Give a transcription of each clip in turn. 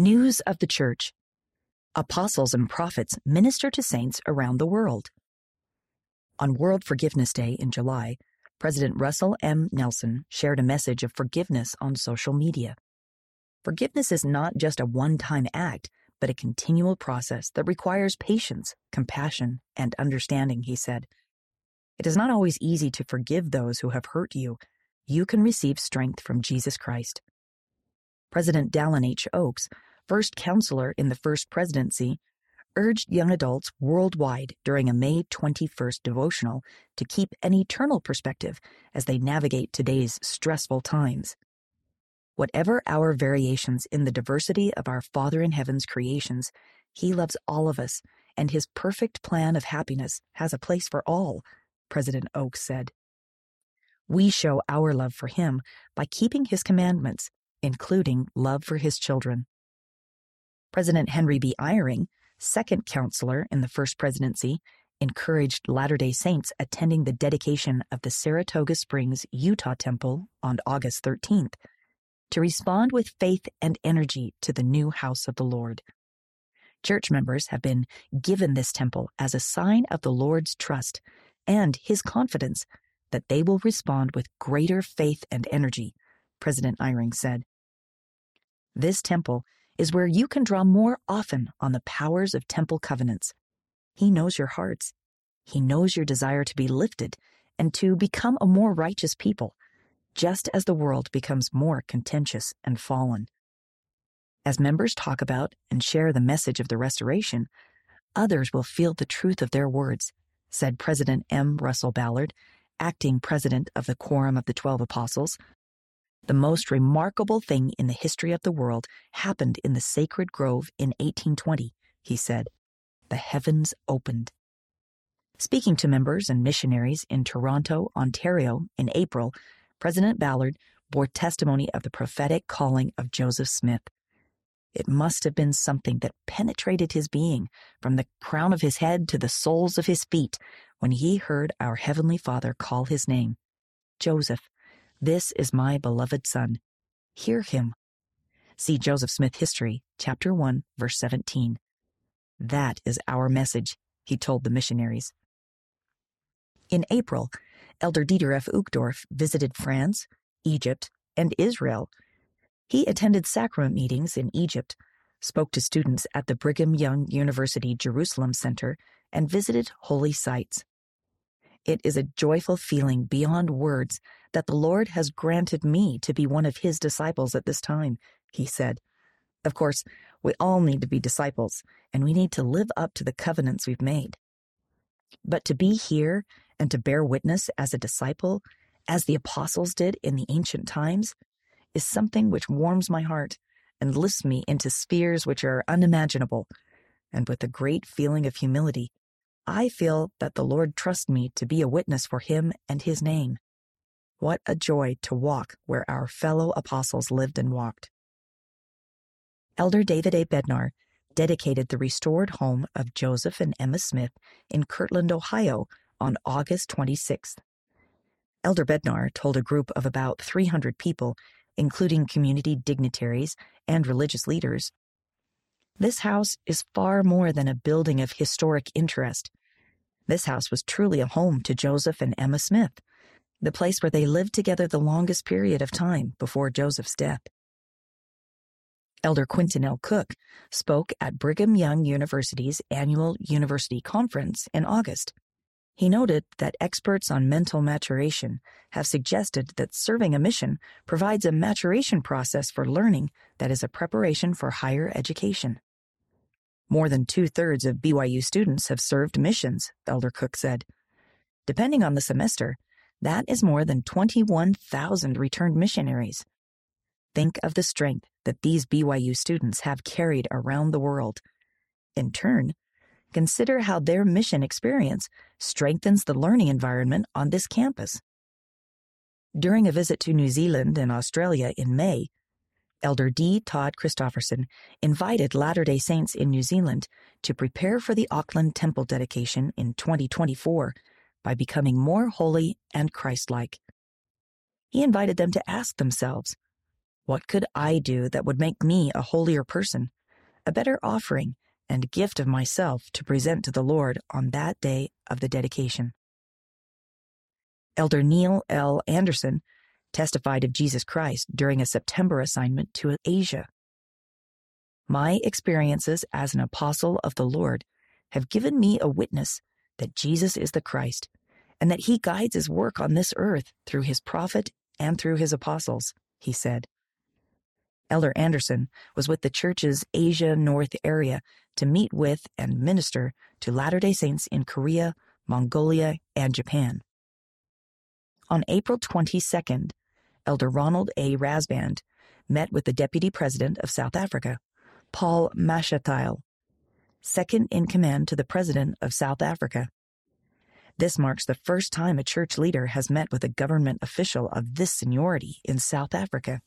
News of the Church Apostles and prophets minister to saints around the world. On World Forgiveness Day in July, President Russell M. Nelson shared a message of forgiveness on social media. Forgiveness is not just a one time act, but a continual process that requires patience, compassion, and understanding, he said. It is not always easy to forgive those who have hurt you. You can receive strength from Jesus Christ. President Dallin H. Oaks, first counselor in the first presidency, urged young adults worldwide during a May 21st devotional to keep an eternal perspective as they navigate today's stressful times. Whatever our variations in the diversity of our Father in Heaven's creations, He loves all of us, and His perfect plan of happiness has a place for all, President Oaks said. We show our love for Him by keeping His commandments, including love for His children. President Henry B. Eyring, second counselor in the first presidency, encouraged Latter day Saints attending the dedication of the Saratoga Springs, Utah temple on August 13th to respond with faith and energy to the new house of the Lord. Church members have been given this temple as a sign of the Lord's trust and his confidence that they will respond with greater faith and energy, President Eyring said. This temple is where you can draw more often on the powers of temple covenants. He knows your hearts. He knows your desire to be lifted and to become a more righteous people just as the world becomes more contentious and fallen. As members talk about and share the message of the restoration, others will feel the truth of their words, said President M. Russell Ballard, acting president of the Quorum of the Twelve Apostles. The most remarkable thing in the history of the world happened in the sacred grove in 1820, he said. The heavens opened. Speaking to members and missionaries in Toronto, Ontario in April, President Ballard bore testimony of the prophetic calling of Joseph Smith. It must have been something that penetrated his being from the crown of his head to the soles of his feet when he heard our Heavenly Father call his name. Joseph, this is my beloved son. Hear him. See Joseph Smith History, chapter 1, verse 17. That is our message, he told the missionaries. In April, Elder Dieter F. Uchtdorf visited France, Egypt, and Israel. He attended sacrament meetings in Egypt, spoke to students at the Brigham Young University Jerusalem Center, and visited holy sites. It is a joyful feeling beyond words that the Lord has granted me to be one of his disciples at this time, he said. Of course, we all need to be disciples, and we need to live up to the covenants we've made. But to be here and to bear witness as a disciple, as the apostles did in the ancient times, is something which warms my heart and lifts me into spheres which are unimaginable. And with a great feeling of humility, I feel that the Lord trusts me to be a witness for Him and His name. What a joy to walk where our fellow apostles lived and walked. Elder David A. Bednar dedicated the restored home of Joseph and Emma Smith in Kirtland, Ohio on August 26th. Elder Bednar told a group of about 300 people, including community dignitaries and religious leaders, This house is far more than a building of historic interest. This house was truly a home to Joseph and Emma Smith, the place where they lived together the longest period of time before Joseph's death. Elder Quentin L. Cook spoke at Brigham Young University's annual university conference in August. He noted that experts on mental maturation have suggested that serving a mission provides a maturation process for learning that is a preparation for higher education. More than two thirds of BYU students have served missions, Elder Cook said. Depending on the semester, that is more than 21,000 returned missionaries. Think of the strength that these BYU students have carried around the world. In turn, consider how their mission experience strengthens the learning environment on this campus. During a visit to New Zealand and Australia in May, Elder D. Todd Christofferson invited Latter day Saints in New Zealand to prepare for the Auckland Temple dedication in 2024 by becoming more holy and Christ like. He invited them to ask themselves, What could I do that would make me a holier person, a better offering and gift of myself to present to the Lord on that day of the dedication? Elder Neil L. Andersen testified of Jesus Christ during a September assignment to Asia. My experiences as an apostle of the Lord have given me a witness that Jesus is the Christ and that he guides his work on this earth through his prophet and through his apostles, he said. Elder Andersen was with the church's Asia North area to meet with and minister to Latter day Saints in Korea, Mongolia, and Japan. On April 22nd, Elder Ronald A. Rasband met with the Deputy President of South Africa, Paul Mashatile, second in command to the President of South Africa. This marks the first time a church leader has met with a government official of this seniority in South Africa.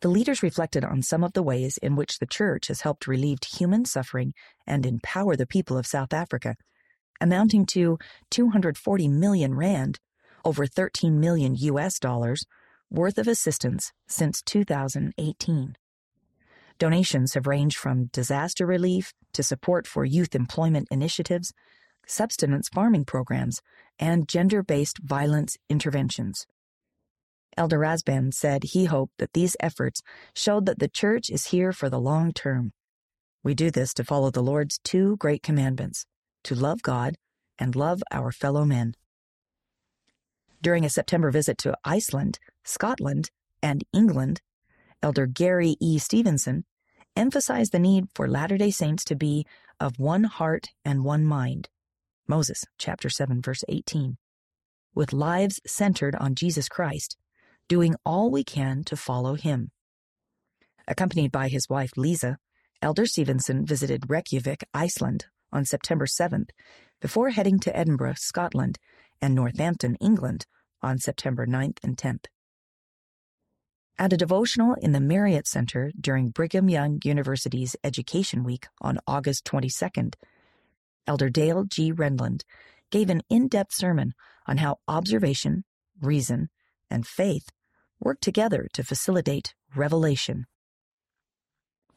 The leaders reflected on some of the ways in which the church has helped relieve human suffering and empower the people of South Africa, amounting to 240 million rand, over 13 million US dollars, worth of assistance since 2018. Donations have ranged from disaster relief to support for youth employment initiatives, subsistence farming programs, and gender based violence interventions. Elder Rasband said he hoped that these efforts showed that the church is here for the long term. We do this to follow the Lord's two great commandments to love God and love our fellow men. During a September visit to Iceland, Scotland, and England, Elder Gary E. Stevenson emphasized the need for Latter day Saints to be of one heart and one mind. Moses, chapter 7, verse 18. With lives centered on Jesus Christ, doing all we can to follow him. Accompanied by his wife Lisa, Elder Stevenson visited Reykjavik, Iceland on September 7th before heading to Edinburgh, Scotland, and Northampton, England on September 9th and 10th. At a devotional in the Marriott Center during Brigham Young University's Education Week on August 22nd, Elder Dale G. Renlund gave an in depth sermon on how observation, reason, and faith work together to facilitate revelation.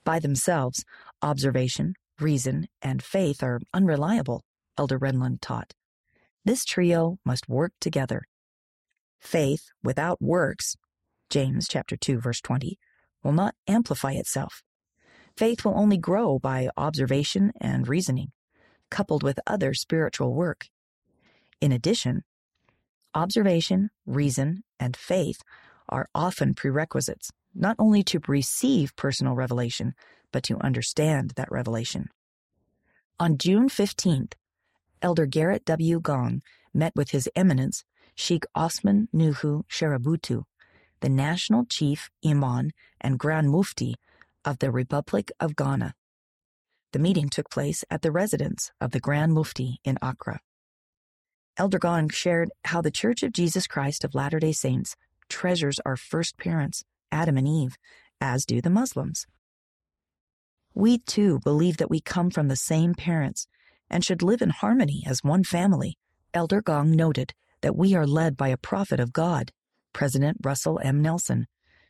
By themselves, observation, reason, and faith are unreliable, Elder Renlund taught. This trio must work together. Faith without works, James chapter 2 verse 20, will not amplify itself. Faith will only grow by observation and reasoning, coupled with other spiritual work. In addition, observation, reason, and faith are often prerequisites, not only to receive personal revelation, but to understand that revelation. On June 15th, Elder Garrett W. Gong met with His Eminence Sheikh Osman Nuhu Sharabutu, the National Chief Imam and Grand Mufti of the Republic of Ghana. The meeting took place at the residence of the Grand Mufti in Accra. Elder Gong shared how the Church of Jesus Christ of Latter day Saints treasures our first parents, Adam and Eve, as do the Muslims. We too believe that we come from the same parents and should live in harmony as one family. Elder Gong noted that we are led by a prophet of God, President Russell M. Nelson,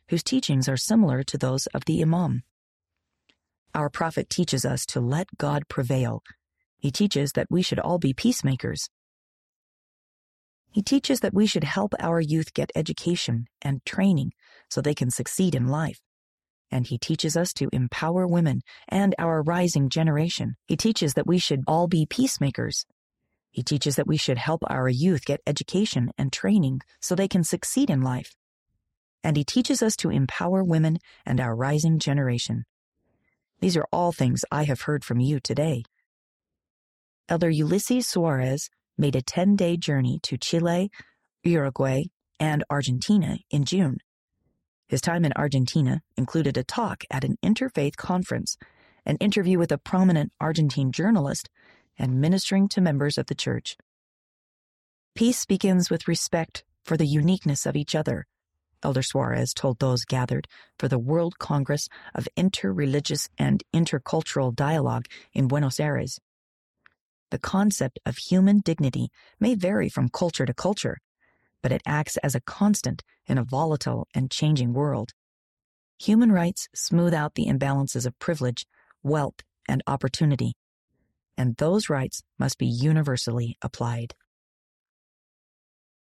whose teachings are similar to those of the Imam. Our prophet teaches us to let God prevail. He teaches that we should all be peacemakers he teaches that we should help our youth get education and training so they can succeed in life. And he teaches us to empower women and our rising generation. He teaches that we should all be peacemakers. He teaches that we should help our youth get education and training so they can succeed in life. And he teaches us to empower women and our rising generation. These are all things I have heard from you today. Elder Ulisses Soares made a 10 day journey to Chile, Uruguay, and Argentina in June. His time in Argentina included a talk at an interfaith conference, an interview with a prominent Argentine journalist, and ministering to members of the church. Peace begins with respect for the uniqueness of each other, Elder Soares told those gathered for the World Congress of Interreligious and Intercultural Dialogue in Buenos Aires. The concept of human dignity may vary from culture to culture, but it acts as a constant in a volatile and changing world. Human rights smooth out the imbalances of privilege, wealth, and opportunity, and those rights must be universally applied.